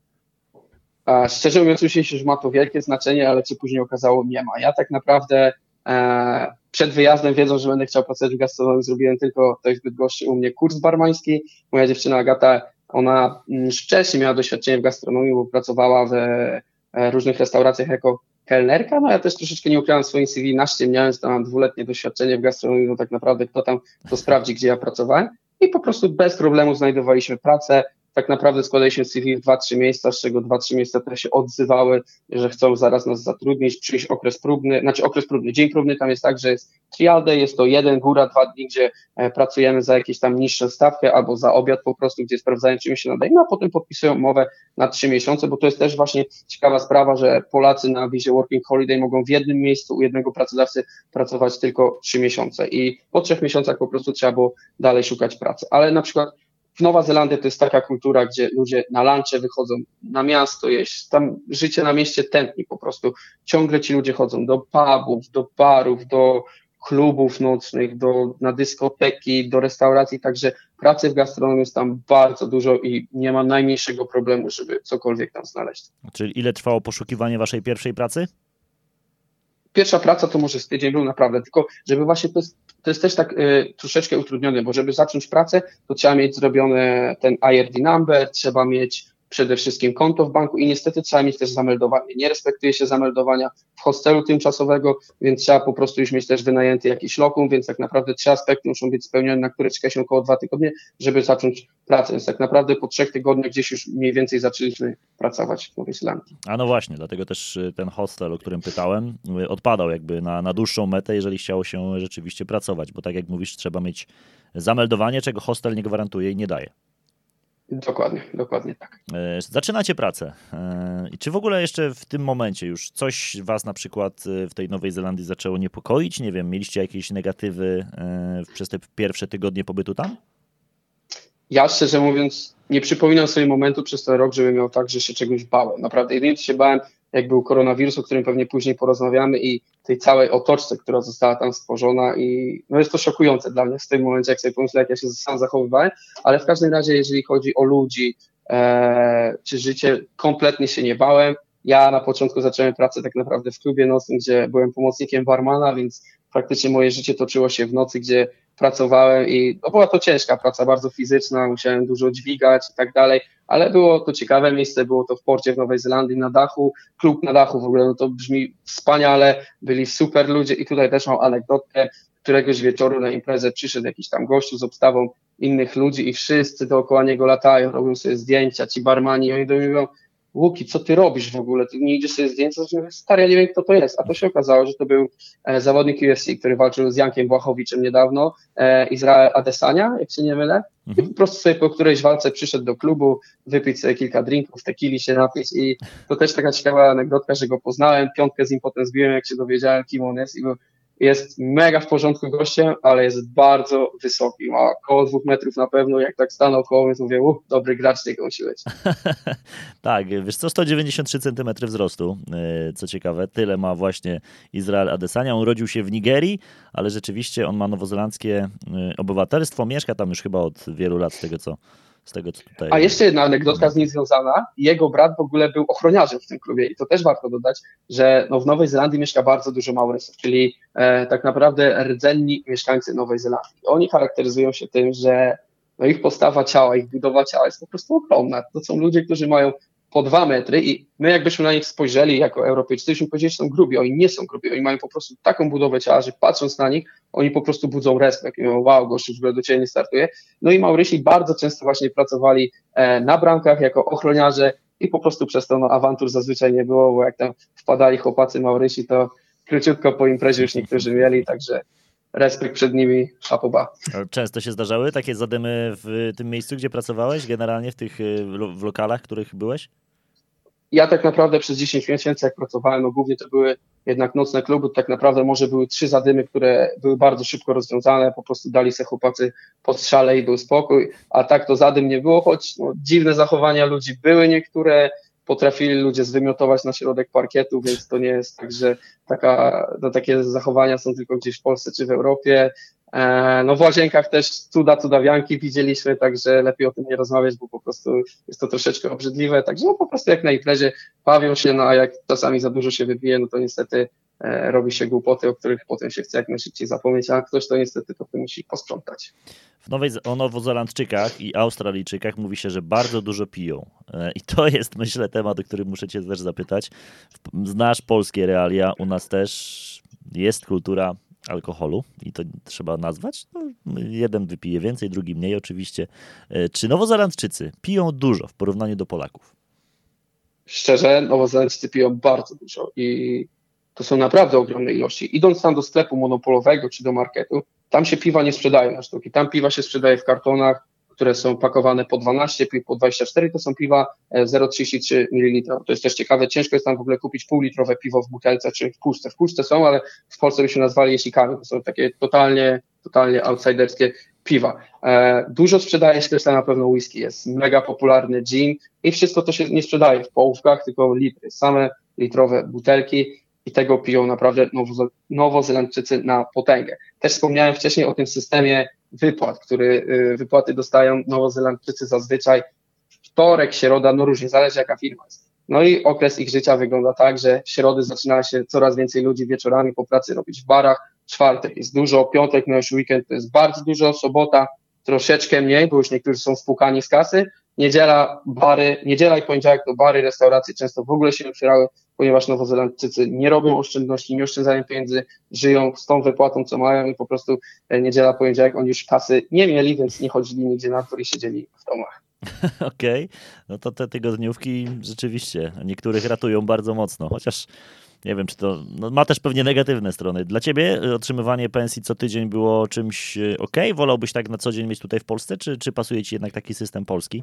A szczerze mówiąc, myślę, że ma to wielkie znaczenie, ale co później okazało, nie ma. Ja tak naprawdę e, przed wyjazdem, wiedząc, że będę chciał pracować w gastronomii, zrobiłem tylko tutaj w Bydgoszczy u mnie kurs barmański. Moja dziewczyna Agata, ona mm, wcześniej miała doświadczenie w gastronomii, bo pracowała w e, różnych restauracjach jako kelnerka, no ja też troszeczkę nie ukrywam swoim CV, naściemniałem, że tam mam dwuletnie doświadczenie w gastronomii, no tak naprawdę kto tam to sprawdzi, gdzie ja pracowałem. I po prostu bez problemu znajdowaliśmy pracę, tak naprawdę składają się CV w 2-3 miejsca, z czego 2-3 miejsca które się odzywały, że chcą zaraz nas zatrudnić, przyjść okres próbny, znaczy okres próbny, dzień próbny tam jest tak, że jest trial day, jest to jeden, góra, dwa dni, gdzie e, pracujemy za jakieś tam niższe stawkę albo za obiad po prostu, gdzie sprawdzają, czy mi się nadaje, no a potem podpisują umowę na 3 miesiące, bo to jest też właśnie ciekawa sprawa, że Polacy na wizie Working Holiday mogą w jednym miejscu u jednego pracodawcy pracować tylko 3 miesiące i po trzech miesiącach po prostu trzeba było dalej szukać pracy. Ale na przykład Nowa Zelandia to jest taka kultura, gdzie ludzie na lancze wychodzą na miasto jeść, tam życie na mieście tętni po prostu. Ciągle ci ludzie chodzą do pubów, do barów, do klubów nocnych, do, na dyskoteki, do restauracji, także pracy w gastronomii jest tam bardzo dużo i nie ma najmniejszego problemu, żeby cokolwiek tam znaleźć. Czyli ile trwało poszukiwanie waszej pierwszej pracy? Pierwsza praca to może z tydzień był naprawdę, tylko żeby właśnie to jest to jest też tak y, troszeczkę utrudnione, bo żeby zacząć pracę, to trzeba mieć zrobione ten IRD number, trzeba mieć przede wszystkim konto w banku i niestety trzeba mieć też zameldowanie. Nie respektuje się zameldowania w hostelu tymczasowego, więc trzeba po prostu już mieć też wynajęty jakiś lokum, więc tak naprawdę trzy aspekty muszą być spełnione, na które czeka się około dwa tygodnie, żeby zacząć pracę. Więc tak naprawdę po trzech tygodniach gdzieś już mniej więcej zaczęliśmy pracować w Nowej Zelandii. A no właśnie, dlatego też y, ten hostel, o którym pytałem, y, odpadał jakby na, na dłuższą metę, jeżeli chciało się rzeczywiście pracować, bo tak jak mówisz, trzeba mieć zameldowanie, czego hostel nie gwarantuje i nie daje. Dokładnie, dokładnie tak. E, zaczynacie pracę. E, I czy w ogóle jeszcze w tym momencie już coś was na przykład e, w tej Nowej Zelandii zaczęło niepokoić? Nie wiem, mieliście jakieś negatywy przez te pierwsze tygodnie pobytu tam? Ja szczerze mówiąc nie przypominam sobie momentu przez ten rok, żebym miał tak, że się czegoś bałem. Naprawdę, jedynie się bałem, jak był koronawirus, o którym pewnie później porozmawiamy i tej całej otoczce, która została tam stworzona i no jest to szokujące dla mnie w tym momencie, jak sobie pomyślę, jak ja się sam zachowywałem, ale w każdym razie, jeżeli chodzi o ludzi e, czy życie, kompletnie się nie bałem. Ja na początku zacząłem pracę tak naprawdę w klubie nocnym, gdzie byłem pomocnikiem barmana, więc praktycznie moje życie toczyło się w nocy, gdzie pracowałem i no była to ciężka praca, bardzo fizyczna, musiałem dużo dźwigać i tak dalej, ale było to ciekawe miejsce, było to w porcie w Nowej Zelandii na dachu, klub na dachu w ogóle, no to brzmi wspaniale, byli super ludzie i tutaj też mam anegdotkę, któregoś wieczoru na imprezę przyszedł jakiś tam gościu z obstawą innych ludzi i wszyscy dookoła niego latają, robią sobie zdjęcia, ci barmani, oni do mnie mówią, Łuki, co ty robisz w ogóle? Ty nie idziesz sobie zdjęcia? Stary, ja nie wiem, kto to jest. A to się okazało, że to był e, zawodnik UFC, który walczył z Jankiem Błachowiczem niedawno, e, Izrael Adesania, jak się nie mylę. I po prostu sobie po którejś walce przyszedł do klubu, wypić sobie kilka drinków, tequili się napić i to też taka ciekawa anegdotka, że go poznałem, piątkę z nim potem zbiłem, jak się dowiedziałem, kim on jest i, był, jest mega w porządku gościem, ale jest bardzo wysoki, ma około dwóch metrów na pewno, jak tak stanął koło mnie, to mówię, uff, dobry gracz tego musi być. tak, wiesz co, 193 cm wzrostu, e, co ciekawe, tyle ma właśnie Izrael Adesania, on urodził się w Nigerii, ale rzeczywiście on ma nowozelandzkie e, obywatelstwo, mieszka tam już chyba od wielu lat z tego co z tego, co tutaj. A jeszcze jedna anegdotka z nim związana. Jego brat w ogóle był ochroniarzem w tym klubie i to też warto dodać, że no w Nowej Zelandii mieszka bardzo dużo Maurysów, czyli e, tak naprawdę rdzenni mieszkańcy Nowej Zelandii. Oni charakteryzują się tym, że no ich postawa ciała, ich budowa ciała jest po prostu ogromna. To są ludzie, którzy mają po dwa metry i my jakbyśmy na nich spojrzeli jako Europejczycy, byśmy powiedzieli, że są grubi, oni nie są grubi, oni mają po prostu taką budowę ciała, że patrząc na nich, oni po prostu budzą respekt i mówią, wow, gościu w ogóle do Ciebie nie startuje. No i Maurysi bardzo często właśnie pracowali e, na bramkach jako ochroniarze i po prostu przez to no, awantur zazwyczaj nie było, bo jak tam wpadali chłopacy Maurysi, to króciutko po imprezie już niektórzy mieli, także respekt przed nimi, szapoba. Często się zdarzały takie zadymy w tym miejscu, gdzie pracowałeś, generalnie w tych y, w lokalach, w których byłeś? Ja tak naprawdę przez 10 miesięcy, jak pracowałem, no głównie to były jednak nocne kluby, tak naprawdę może były trzy zadymy, które były bardzo szybko rozwiązane, po prostu dali se chłopacy po strzale i był spokój, a tak to zadym nie było, choć no, dziwne zachowania ludzi były niektóre, potrafili ludzie zwymiotować na środek parkietu, więc to nie jest tak, że taka, no, takie zachowania są tylko gdzieś w Polsce czy w Europie. E, no w łazienkach też cuda, cudawianki widzieliśmy, także lepiej o tym nie rozmawiać, bo po prostu jest to troszeczkę obrzydliwe, także no po prostu jak na imprezie bawią się, no a jak czasami za dużo się wybije, no to niestety e, robi się głupoty, o których potem się chce jak najszybciej zapomnieć, a ktoś to niestety to musi posprzątać. W Nowej, o Nowozelandczykach i Australijczykach mówi się, że bardzo dużo piją. E, I to jest, myślę, temat, o którym muszę cię też zapytać. Znasz polskie realia, u nas też jest kultura alkoholu i to trzeba nazwać. No, jeden wypije więcej, drugi mniej oczywiście. E, czy Nowozelandczycy piją dużo w porównaniu do Polaków? Szczerze, Nowozelandczycy piją bardzo dużo i to są naprawdę ogromne ilości. Idąc tam do sklepu monopolowego czy do marketu, tam się piwa nie sprzedaje na sztuki. Tam piwa się sprzedaje w kartonach, które są pakowane po 12, po 24, to są piwa 0,33 e, ml. To jest też ciekawe, ciężko jest tam w ogóle kupić półlitrowe piwo w butelce czy w puszce. W puszce są, ale w Polsce byśmy nazwali jesikami. To są takie totalnie, totalnie outsiderskie piwa. E, dużo sprzedaje się też na pewno whisky, jest mega popularny gin i wszystko to się nie sprzedaje w połówkach, tylko litry, same litrowe butelki i tego piją naprawdę Nowo Nowozelandczycy na potęgę. Też wspomniałem wcześniej o tym systemie wypłat, który y, wypłaty dostają Nowozelandczycy zazwyczaj wtorek, środa, no różnie, zależy jaka firma jest. No i okres ich życia wygląda tak, że w środy zaczyna się coraz więcej ludzi wieczorami po pracy robić w barach, czwartek jest dużo, piątek, no już weekend to jest bardzo dużo, sobota troszeczkę mniej, bo już niektórzy są spłukani z kasy, niedziela, bary, niedziela i poniedziałek to bary, restauracje często w ogóle się otwierały, ponieważ Nowozelandczycy nie robią oszczędności, nie oszczędzają pieniędzy, żyją z tą wypłatą, co mają i po prostu e, niedziela, poniedziałek oni już kasy nie mieli, więc nie chodzili nigdzie na dwór i siedzieli w domach. Okej, okay. no to te tygodniówki rzeczywiście niektórych ratują bardzo mocno, chociaż nie wiem, czy to no, ma też pewnie negatywne strony. Dla ciebie otrzymywanie pensji co tydzień było czymś e, ok? Wolałbyś tak na co dzień mieć tutaj w Polsce, czy, czy pasuje ci jednak taki system polski?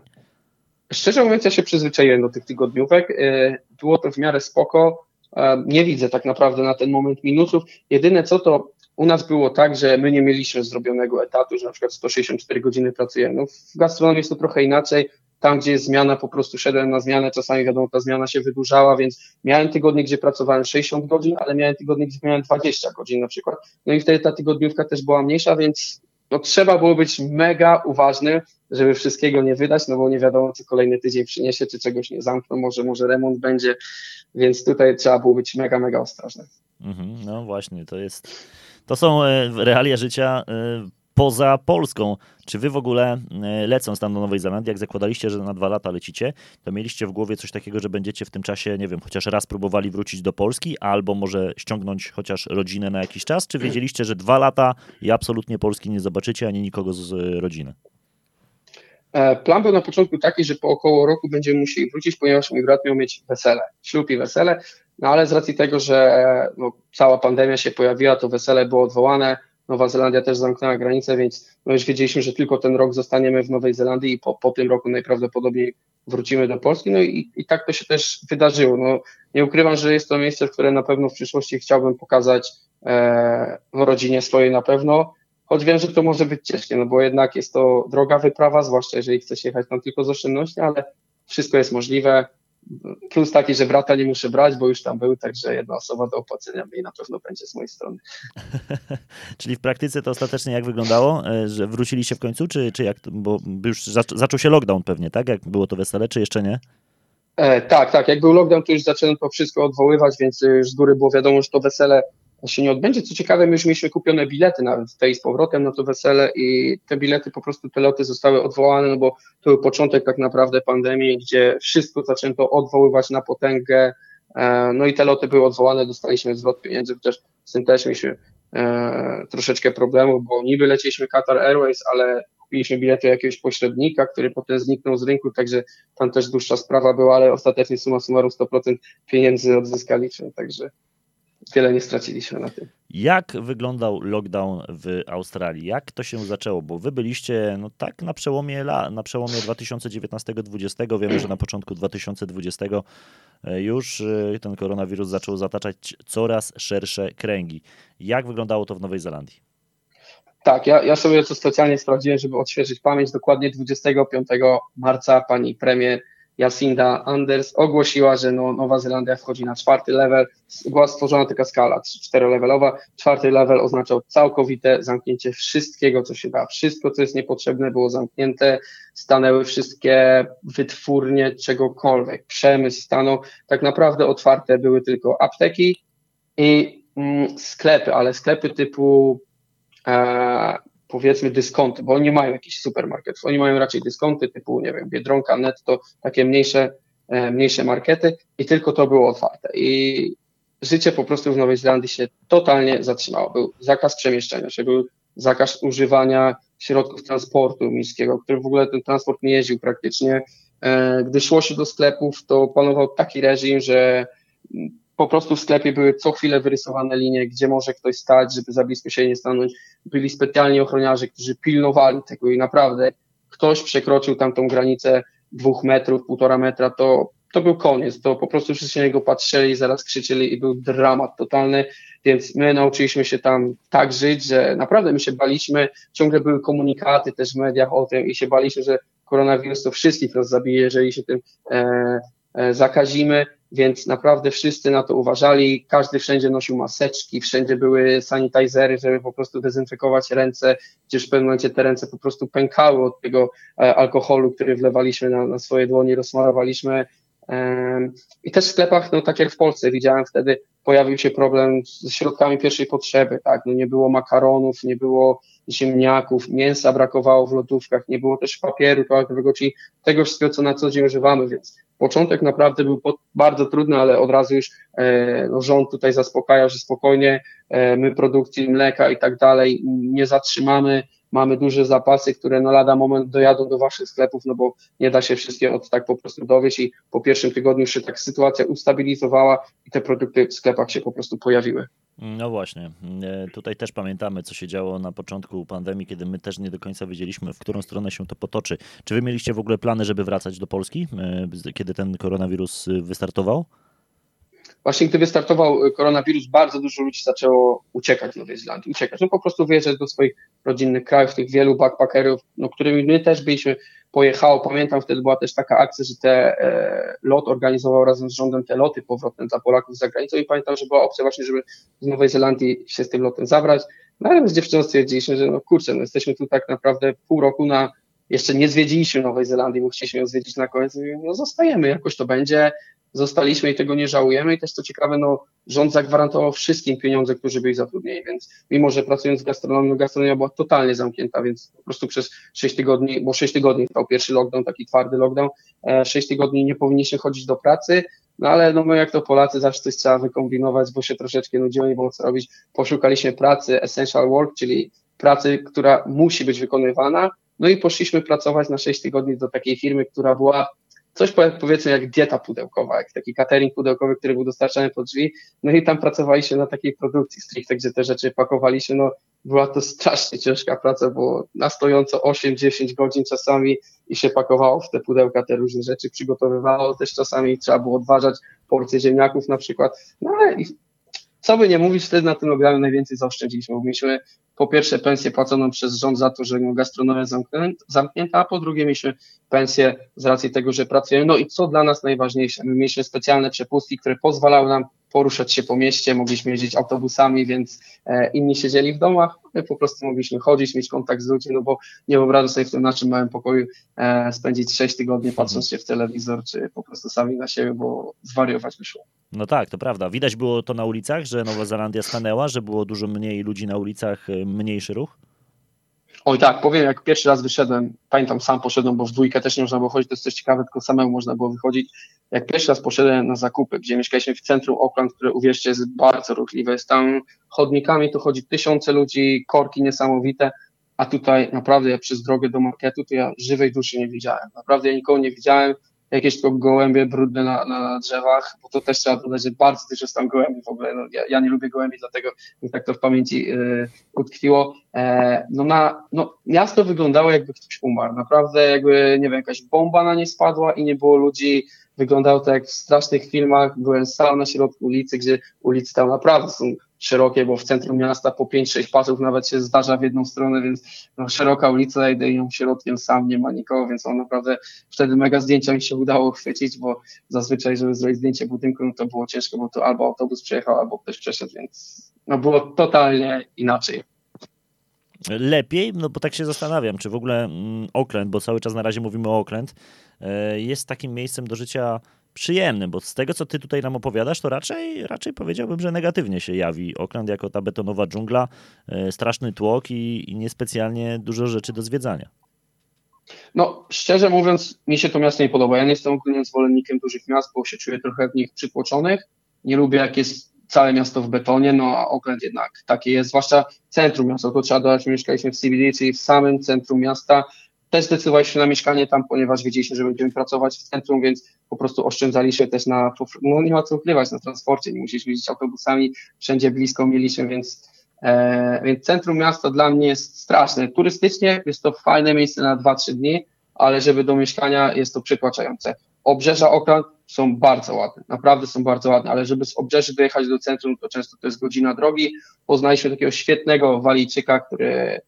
Szczerze mówiąc, ja się przyzwyczaiłem do tych tygodniówek. E, było to w miarę spoko. E, nie widzę tak naprawdę na ten moment minusów. Jedyne co to u nas było tak, że my nie mieliśmy zrobionego etatu, że na przykład 164 godziny pracujemy. No, w gastronomii jest to trochę inaczej. Tam, gdzie jest zmiana, po prostu szedłem na zmianę, czasami wiadomo, ta zmiana się wydłużała, więc miałem tygodnie, gdzie pracowałem 60 godzin, ale miałem tygodnie, gdzie miałem 20 godzin na przykład. No i wtedy ta tygodniówka też była mniejsza, więc no, trzeba było być mega uważny, żeby wszystkiego nie wydać, no bo nie wiadomo, co kolejny tydzień przyniesie, czy czegoś nie zamkną, może, może remont będzie, więc tutaj trzeba było być mega, mega ostrożny. Mhm, no właśnie, to jest, to są e, realia życia e, poza Polską. Czy wy w ogóle e, lecąc tam do Nowej Zelandii, jak zakładaliście, że na dwa lata lecicie, to mieliście w głowie coś takiego, że będziecie w tym czasie, nie wiem, chociaż raz próbowali wrócić do Polski, albo może ściągnąć chociaż rodzinę na jakiś czas? Czy wiedzieliście, że dwa lata i absolutnie Polski nie zobaczycie, ani nikogo z rodziny? E, plan był na początku taki, że po około roku będziemy musieli wrócić, ponieważ mój brat miał mieć wesele, ślub i wesele, no ale z racji tego, że e, no, cała pandemia się pojawiła, to wesele było odwołane, Nowa Zelandia też zamknęła granicę, więc no już wiedzieliśmy, że tylko ten rok zostaniemy w Nowej Zelandii i po, po tym roku najprawdopodobniej wrócimy do Polski. No i, i tak to się też wydarzyło. No, nie ukrywam, że jest to miejsce, które na pewno w przyszłości chciałbym pokazać e, rodzinie swojej na pewno, choć wiem, że to może być ciężkie, no bo jednak jest to droga wyprawa, zwłaszcza jeżeli chcesz jechać tam tylko z oszczędności, ale wszystko jest możliwe. Plus taki, że brata nie muszę brać, bo już tam był, także jedna osoba do opłacenia i na pewno będzie z mojej strony. Czyli w praktyce to ostatecznie jak wyglądało? E, że wróciliście w końcu, czy, czy jak? Bo już zaczął się lockdown pewnie, tak? Jak było to wesele, czy jeszcze nie? E, tak, tak. Jak był lockdown, to już zaczęto to wszystko odwoływać, więc już z góry było wiadomo, że to wesele się nie odbędzie. Co ciekawe, my już mieliśmy kupione bilety nawet tej z powrotem na to wesele i te bilety, po prostu te loty zostały odwołane, no bo to był początek tak naprawdę pandemii, gdzie wszystko zaczęto odwoływać na potęgę, e, no i te loty były odwołane, dostaliśmy zwrot pieniędzy, chociaż z tym też mieliśmy e, troszeczkę problemów, bo niby lecieliśmy Qatar Airways, ale kupiliśmy bilety jakiegoś pośrednika, który potem zniknął z rynku, także tam też dłuższa sprawa była, ale ostatecznie suma summarum 100% pieniędzy odzyskaliśmy, także wiele nie straciliśmy na tym. Jak wyglądał lockdown w Australii? Jak to się zaczęło? Bo wy byliście no tak na przełomie, na przełomie 2019-2020. Wiemy, że na początku 2020 e, już e, ten koronawirus zaczął zataczać coraz szersze kręgi. Jak wyglądało to w Nowej Zelandii? Tak, ja, ja sobie to specjalnie sprawdziłem, żeby odświeżyć pamięć. Dokładnie 25 marca pani premier Jacinda Anders ogłosiła, że no, Nowa Zelandia wchodzi na czwarty level. Była stworzona taka skala czterolevelowa. Czwarty level oznaczał całkowite zamknięcie wszystkiego, co się da. Wszystko, co jest niepotrzebne, było zamknięte. Stanęły wszystkie wytwórnie czegokolwiek. Przemysł stanął. Tak naprawdę otwarte były tylko apteki i mm, sklepy, ale sklepy typu e, powiedzmy dyskonty, bo oni mają jakichś supermarketów, oni mają raczej dyskonty typu, nie wiem, Biedronka, Netto, takie mniejsze, e, mniejsze markety i tylko to było otwarte. I życie po prostu w Nowej Zelandii się totalnie zatrzymało. Był zakaz przemieszczania się, był zakaz używania środków transportu miejskiego, który w ogóle ten transport nie jeździł praktycznie. E, gdy szło się do sklepów, to panował taki reżim, że po prostu w sklepie były co chwilę wyrysowane linie, gdzie może ktoś stać, żeby za blisko się nie stanąć. Byli specjalni ochroniarze, którzy pilnowali tego i naprawdę ktoś przekroczył tamtą granicę dwóch metrów, półtora metra, to, to był koniec. To po prostu wszyscy na niego patrzyli, zaraz krzyczeli i był dramat totalny. Więc my nauczyliśmy się tam tak żyć, że naprawdę my się baliśmy. Ciągle były komunikaty też w mediach o tym i się baliśmy, że koronawirus to wszystkich nas zabije, jeżeli się tym e, e, zakazimy więc naprawdę wszyscy na to uważali. Każdy wszędzie nosił maseczki, wszędzie były sanitizery, żeby po prostu dezynfekować ręce, gdzież w pewnym momencie te ręce po prostu pękały od tego e, alkoholu, który wlewaliśmy na, na swoje dłonie, rozsmarowaliśmy. I też w sklepach, no tak jak w Polsce, widziałem wtedy, pojawił się problem z środkami pierwszej potrzeby, tak, no nie było makaronów, nie było ziemniaków, mięsa brakowało w lodówkach, nie było też papieru toaletowego, czyli tego wszystkiego, co na co dzień używamy, więc Początek naprawdę był bardzo trudny, ale od razu już e, no, rząd tutaj zaspokajał, że spokojnie e, my produkcji mleka i tak dalej nie zatrzymamy. Mamy duże zapasy, które na lada moment dojadą do waszych sklepów, no bo nie da się wszystkie od tak po prostu dowieść i po pierwszym tygodniu się tak sytuacja ustabilizowała i te produkty w sklepach się po prostu pojawiły. No właśnie. E, tutaj też pamiętamy, co się działo na początku pandemii, kiedy my też nie do końca wiedzieliśmy, w którą stronę się to potoczy. Czy wy mieliście w ogóle plany, żeby wracać do Polski, e, kiedy ten koronawirus e, wystartował? Właśnie gdy wystartował koronawirus, bardzo dużo ludzi zaczęło uciekać z Nowej Zelandii, uciekać. No po prostu wyjeżdżać do swoich rodzinnych krajów, tych wielu backpackerów, no, którymi my też byliśmy, pojechało. Pamiętam, wtedy była też taka akcja, że te e, lot organizował razem z rządem te loty powrotne dla Polaków za granicą i pamiętam, że była opcja właśnie, żeby z Nowej Zelandii się z tym lotem zabrać. No ale z dziewczyną stwierdziliśmy, że no kurczę, no jesteśmy tu tak naprawdę pół roku na jeszcze nie zwiedziliśmy Nowej Zelandii, bo chcieliśmy ją zwiedzić na koniec. No zostajemy, jakoś to będzie zostaliśmy i tego nie żałujemy. I też co ciekawe, no, rząd zagwarantował wszystkim pieniądze, którzy byli zatrudnieni, więc mimo, że pracując w gastronomii, gastronomia była totalnie zamknięta, więc po prostu przez 6 tygodni, bo 6 tygodni trwał pierwszy lockdown, taki twardy lockdown, 6 e, tygodni nie powinniśmy chodzić do pracy, no ale no my jak to Polacy zawsze coś trzeba wykombinować, bo się troszeczkę nudziło, nie było co robić. Poszukaliśmy pracy essential work, czyli pracy, która musi być wykonywana, no i poszliśmy pracować na 6 tygodni do takiej firmy, która była coś powiedzmy jak dieta pudełkowa, jak taki catering pudełkowy, który był dostarczany pod drzwi, no i tam pracowaliśmy na takiej produkcji stricte, gdzie te rzeczy pakowaliśmy, no była to strasznie ciężka praca, bo na stojąco 8-10 godzin czasami i się pakowało w te pudełka te różne rzeczy, przygotowywało. Też czasami trzeba było odważać porcje ziemniaków na przykład, no ale co by nie mówić, wtedy na tym lockdownie najwięcej zaoszczędziliśmy, bo mieliśmy po pierwsze pensję płaconą przez rząd za to, że gastronomia zamknięta, a po drugie mieliśmy pensję z racji tego, że pracujemy. No i co dla nas najważniejsze, my mieliśmy specjalne przepustki, które pozwalały nam poruszać się po mieście, mogliśmy jeździć autobusami, więc e, inni siedzieli w domach, my po prostu mogliśmy chodzić, mieć kontakt z ludźmi, no bo nie wyobrażam sobie w tym naszym małym pokoju e, spędzić 6 tygodni patrząc się w telewizor, czy po prostu sami na siebie, bo zwariować by szło. No tak, to prawda. Widać było to na ulicach, że Nowa Zelandia stanęła, że było dużo mniej ludzi na ulicach, e, mniejszy ruch? Oj tak, powiem, jak pierwszy raz wyszedłem, pamiętam, sam poszedłem, bo w dwójkę też nie można było chodzić, to jest coś ciekawe, tylko samemu można było wychodzić. Jak pierwszy raz poszedłem na zakupy, gdzie mieszkaliśmy w centrum Oakland, które uwierzcie jest bardzo ruchliwe, jest tam chodnikami, tu chodzi tysiące ludzi, korki niesamowite, a tutaj naprawdę ja przez drogę do marketu to ja żywej duszy nie widziałem. Naprawdę ja nikogo nie widziałem, jakieś tylko gołębie brudne na, na drzewach, bo to też trzeba dodać, że bardzo dużo jest tam gołębi w ogóle. No, ja, ja, nie lubię gołębi, dlatego mi tak to w pamięci y, utkwiło. E, no, na, no, miasto wyglądało jakby ktoś umarł. Naprawdę jakby, nie wiem, jakaś bomba na nie spadła i nie było ludzi. Wyglądało to jak w strasznych filmach. Byłem sam na środku ulicy, gdzie ulice tam naprawdę są szerokie, bo w centrum miasta po 5-6 pasów nawet się zdarza w jedną stronę, więc no, szeroka ulica, idę ją środkiem sam, nie ma nikogo, więc on naprawdę wtedy mega zdjęcia mi się udało chwycić, bo zazwyczaj, żeby zrobić zdjęcie budynku, no to było ciężko, bo to albo autobus przejechał, albo ktoś przeszedł, więc no było totalnie inaczej. Lepiej, no bo tak się zastanawiam, czy w ogóle mm, Oakland, bo cały czas na razie mówimy o Oakland, e, jest takim miejscem do życia przyjemnym, bo z tego, co ty tutaj nam opowiadasz, to raczej, raczej powiedziałbym, że negatywnie się jawi Oakland jako ta betonowa dżungla, e, straszny tłok i, i niespecjalnie dużo rzeczy do zwiedzania. No, szczerze mówiąc, mi się to miasto nie podoba. Ja nie jestem ogólnie zwolennikiem dużych miast, bo się czuję trochę w nich przytłoczonych. Nie lubię, jak jest całe miasto w betonie, no a Oakland jednak takie jest, zwłaszcza centrum miasta. To trzeba dodać, mieszkaliśmy w CBD, czyli w samym centrum miasta też zdecydowaliśmy na mieszkanie tam, ponieważ wiedzieliśmy, że będziemy pracować w centrum, więc po prostu oszczędzaliśmy też na, no nie ma co ukrywać, na transporcie, nie musieliśmy jeździć autobusami, wszędzie blisko mieliśmy, więc, e, więc centrum miasta dla mnie jest straszne. Turystycznie jest to fajne miejsce na 2-3 dni, ale żeby do mieszkania jest to przytłaczające. Obrzeża Oakland są bardzo ładne, naprawdę są bardzo ładne, ale żeby z obrzeży dojechać do centrum, to często to jest godzina drogi. Poznaliśmy takiego świetnego Walijczyka, który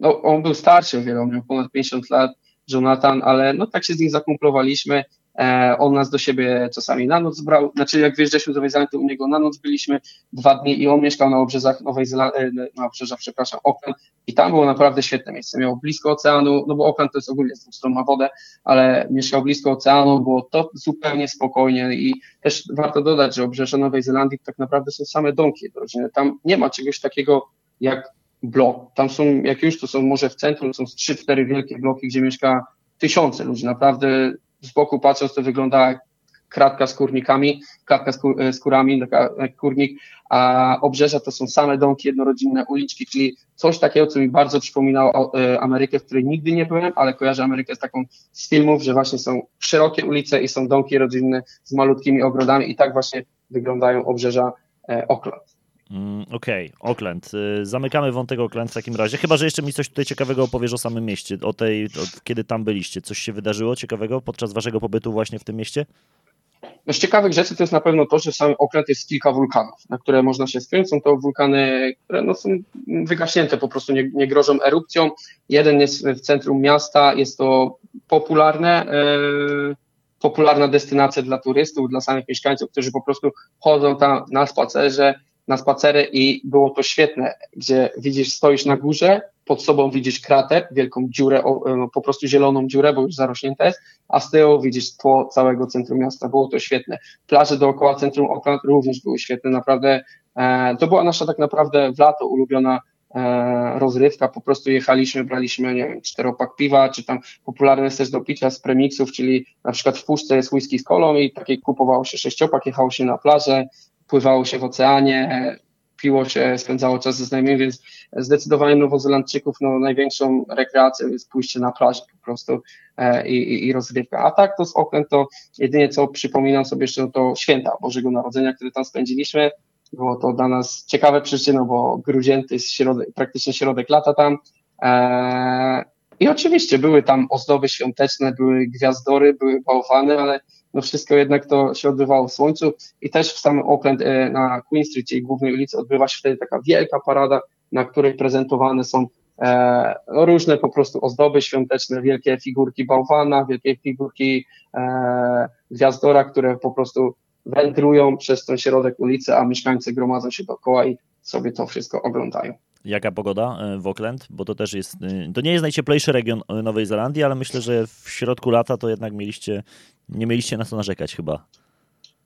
no, on był starszy o wiele, on miał ponad 50 lat, Jonathan, ale no tak się z nim zakumplowaliśmy. E, on nas do siebie czasami na noc brał, znaczy jak wyjeżdżaliśmy do Nowej Zelandii, u niego na noc byliśmy dwa dni i on mieszkał na obrzeżach Nowej Zelandii, e, na obrzeżach, przepraszam, Auckland i tam było naprawdę świetne miejsce. Miał blisko oceanu, no bo Auckland to jest ogólnie z stron ma wodę, ale mieszkał blisko oceanu, było to zupełnie spokojnie i też warto dodać, że obrzeża Nowej Zelandii tak naprawdę są same domki jednorodzinne. Tam nie ma czegoś takiego jak blok. Tam są, jak już to są może w centrum, są trzy, cztery wielkie bloki, gdzie mieszka tysiące ludzi. Naprawdę z boku patrząc to wygląda kratka z kurnikami, kratka z, kur, e, kurami, jak kurnik, a obrzeża to są same domki jednorodzinne, uliczki, czyli coś takiego, co mi bardzo przypominało e, Amerykę, w której nigdy nie byłem, ale kojarzę Amerykę z taką z filmów, że właśnie są szerokie ulice i są domki rodzinne z malutkimi ogrodami i tak właśnie wyglądają obrzeża e, Oakland. Mm, okej, okay. Oakland. Y, zamykamy wątek Oakland w takim razie. Chyba, że jeszcze mi coś tutaj ciekawego opowiesz o samym mieście, o tej, kiedy tam byliście. Coś się wydarzyło ciekawego podczas waszego pobytu właśnie w tym mieście? No z ciekawych rzeczy to jest na pewno to, że w samym Oakland jest kilka wulkanów, na które można się spiąć. Są to wulkany, które no są wygaśnięte, po prostu nie, nie grożą erupcją. Jeden jest w centrum miasta, jest to popularne, yy, popularna destynacja dla turystów, dla samych mieszkańców, którzy po prostu chodzą tam na spacerze, na spacery i było to świetne, gdzie widzisz, stoisz na górze, pod sobą widzisz krater, wielką dziurę, no, po prostu zieloną dziurę, bo już zarośnięta jest, a z tyłu widzisz tło całego centrum miasta. Było to świetne. Plaże dookoła centrum Oakland również były świetne, naprawdę. E, to była nasza tak naprawdę w lato ulubiona e, rozrywka, po prostu jechaliśmy, braliśmy, nie wiem, czteropak piwa, czy tam popularne jest też do picia z premixów, czyli na przykład w puszce jest whisky z kolą i takie kupowało się sześciopak, jechało się na plażę, pływało się w oceanie, piło się, spędzało czas ze znajomymi, więc zdecydowanie Nowozelandczyków no, największą rekreacją jest pójście na plażę po prostu e, i, i, rozrywka. A tak to z Auckland to jedynie co przypominam sobie jeszcze no, to święta Bożego Narodzenia, które tam spędziliśmy. Było to dla nas ciekawe przeżycie, no bo grudzień to jest środek, praktycznie środek lata tam. E, I oczywiście były tam ozdoby świąteczne, były gwiazdory, były bałwany, ale no wszystko jednak to się odbywało w słońcu i też w samym Oakland na Queen Street, czyli głównej ulicy, odbywa się wtedy taka wielka parada, na której prezentowane są e, no, różne po prostu ozdoby świąteczne, wielkie figurki bałwana, wielkie figurki e, gwiazdora, które po prostu wędrują przez ten środek ulicy, a mieszkańcy gromadzą się dookoła i sobie to wszystko oglądają. Jaka pogoda e, w Auckland? Bo to też jest, e, to nie jest najcieplejszy region e, Nowej Zelandii, ale myślę, że w środku lata to jednak mieliście, nie mieliście na co narzekać chyba.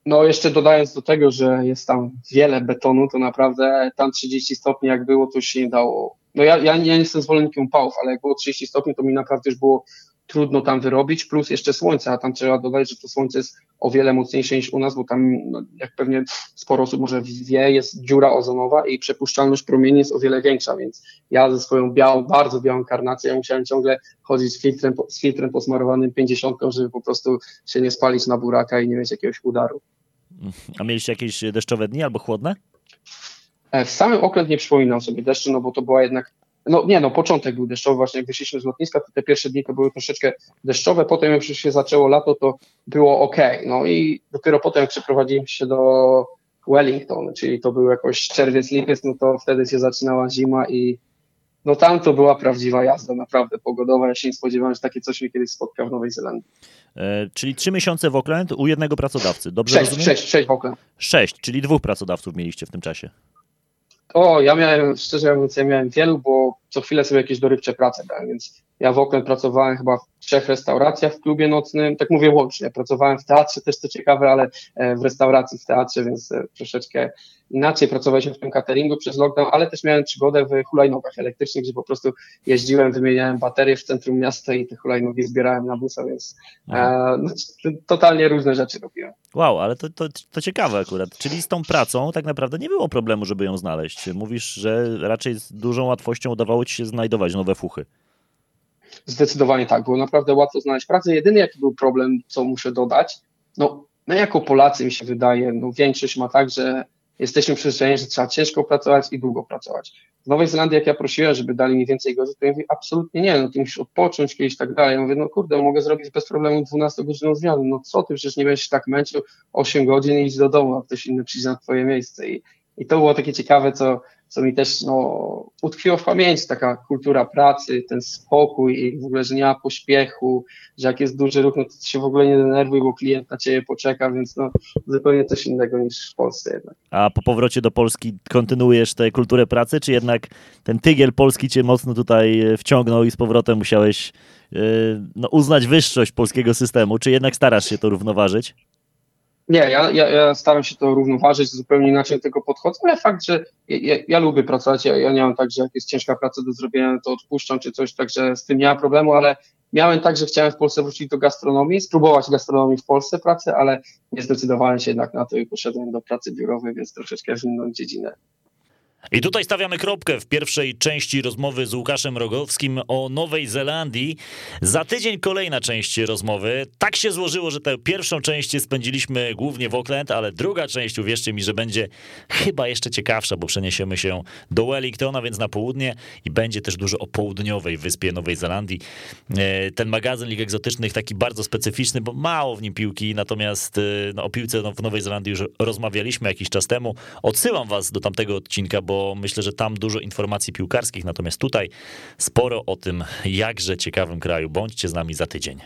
No jeszcze dodając do tego, że jest tam wiele betonu, to naprawdę tam 30 stopni jak było, to się nie dało. No ja, ja nie jestem zwolennikiem pałów, ale jak było 30 stopni, to mi naprawdę już było trudno tam wyrobić, plus jeszcze słońce, a tam trzeba dodać, że to słońce jest o wiele mocniejsze niż u nas, bo tam, no, jak pewnie sporo osób może wie, jest dziura ozonowa i przepuszczalność promieni jest o wiele większa, więc ja ze swoją białą, bardzo białą karnacją ja musiałem ciągle chodzić z filtrem, z filtrem posmarowanym 50, żeby po prostu się nie spalić na buraka i nie mieć jakiegoś udaru. A mieliście jakieś deszczowe dni albo chłodne? E, w samym okręt nie przypominam sobie deszczu, no bo to była jednak no nie, no początek był deszczowy, właśnie jak wyszliśmy z lotniska, to te pierwsze dni to były troszeczkę deszczowe, potem jak już się zaczęło lato, to było ok. No i dopiero potem jak przeprowadziłem się do Wellington, czyli to był jakoś czerwiec, lipiec, no to wtedy się zaczynała zima i no tam to była prawdziwa jazda, naprawdę pogodowa. Ja się nie spodziewałem, że takie coś mnie kiedyś spotka w Nowej Zelandii. E, czyli trzy miesiące w Auckland u jednego pracodawcy, dobrze sześć, rozumiem? Sześć, sześć w Auckland. Sześć, czyli dwóch pracodawców mieliście w tym czasie. O, ja miałem, szczerze mówiąc, ja miałem wielu, bo co chwilę sobie jakieś dorywcze prace dałem, więc ja w Oakland pracowałem chyba w trzech restauracjach w klubie nocnym, tak mówię łącznie, pracowałem w teatrze, też co ciekawe, ale e, w restauracji w teatrze, więc e, troszeczkę inaczej pracowaliśmy w tym cateringu przez lockdown, ale też miałem przygodę w hulajnogach elektrycznych, gdzie po prostu jeździłem, wymieniałem baterie w centrum miasta i te hulajnogi zbierałem na busa, więc e, no, totalnie różne rzeczy robiłem. Wow, ale to, to, to ciekawe akurat. Czyli z tą pracą tak naprawdę nie było problemu, żeby ją znaleźć. Mówisz, że raczej z dużą łatwością udawało ci się znajdować nowe fuchy. Zdecydowanie tak, było naprawdę łatwo znaleźć pracę. Jedyny jaki był problem, co muszę dodać, no, no jako Polacy mi się wydaje, no większość ma tak, że jesteśmy przyzwyczajeni, że trzeba ciężko pracować i długo pracować. W Nowej Zelandii, jak ja prosiłem, żeby dali mi więcej godzin, to ja mówię, absolutnie nie, no ty musisz odpocząć kiedyś tak dalej. Ja mówię, no kurde, mogę zrobić bez problemu 12 godzinną zmianę. No co ty, przecież nie będziesz tak męczył 8 godzin i idź do domu, a ktoś inny przyjdzie na twoje miejsce. I, i to było takie ciekawe, co, co mi też no, utkwiło w pamięci, taka kultura pracy, ten spokój i w ogóle, że nie ma pośpiechu, że jak jest duży ruch, no to się w ogóle nie denerwuj, bo klient na ciebie poczeka, więc no zupełnie coś innego niż w Polsce jednak. A po powrocie do Polski kontynuujesz tę kulturę pracy, czy jednak ten tygiel polski cię mocno tutaj e, wciągnął i z powrotem musiałeś yy, no, uznać wyższość polskiego systemu, czy jednak starasz się to równoważyć? Nie, ja, ja, ja, staram się to równoważyć, zupełnie inaczej do tego podchodzę, ale fakt, że ja, ja lubię pracować, ja, ja nie mam tak, że jak jest ciężka praca do zrobienia, to odpuszczam czy coś, także z tym nie ma problemu, ale miałem tak, że chciałem w Polsce wrócić do gastronomii, spróbować gastronomii w Polsce pracy, ale nie zdecydowałem się jednak na to i poszedłem do pracy biurowej, więc troszeczkę w inną dziedzinę. I tutaj stawiamy kropkę w pierwszej części rozmowy z Łukaszem Rogowskim o Nowej Zelandii. Za tydzień kolejna część rozmowy. Tak się złożyło, że tę pierwszą część spędziliśmy głównie w Auckland, ale druga część, uwierzcie mi, że będzie chyba jeszcze ciekawsza, bo przeniesiemy się do Wellingtona, więc na południe i będzie też dużo o południowej wyspie Nowej Zelandii. E, ten magazyn Lig Egzotycznych taki bardzo specyficzny, bo mało w nim piłki, natomiast e, no, o piłce w Nowej Zelandii już rozmawialiśmy jakiś czas temu. Odsyłam was do tamtego odcinka, bo bo myślę, że tam dużo informacji piłkarskich, natomiast tutaj sporo o tym jakże ciekawym kraju. Bądźcie z nami za tydzień.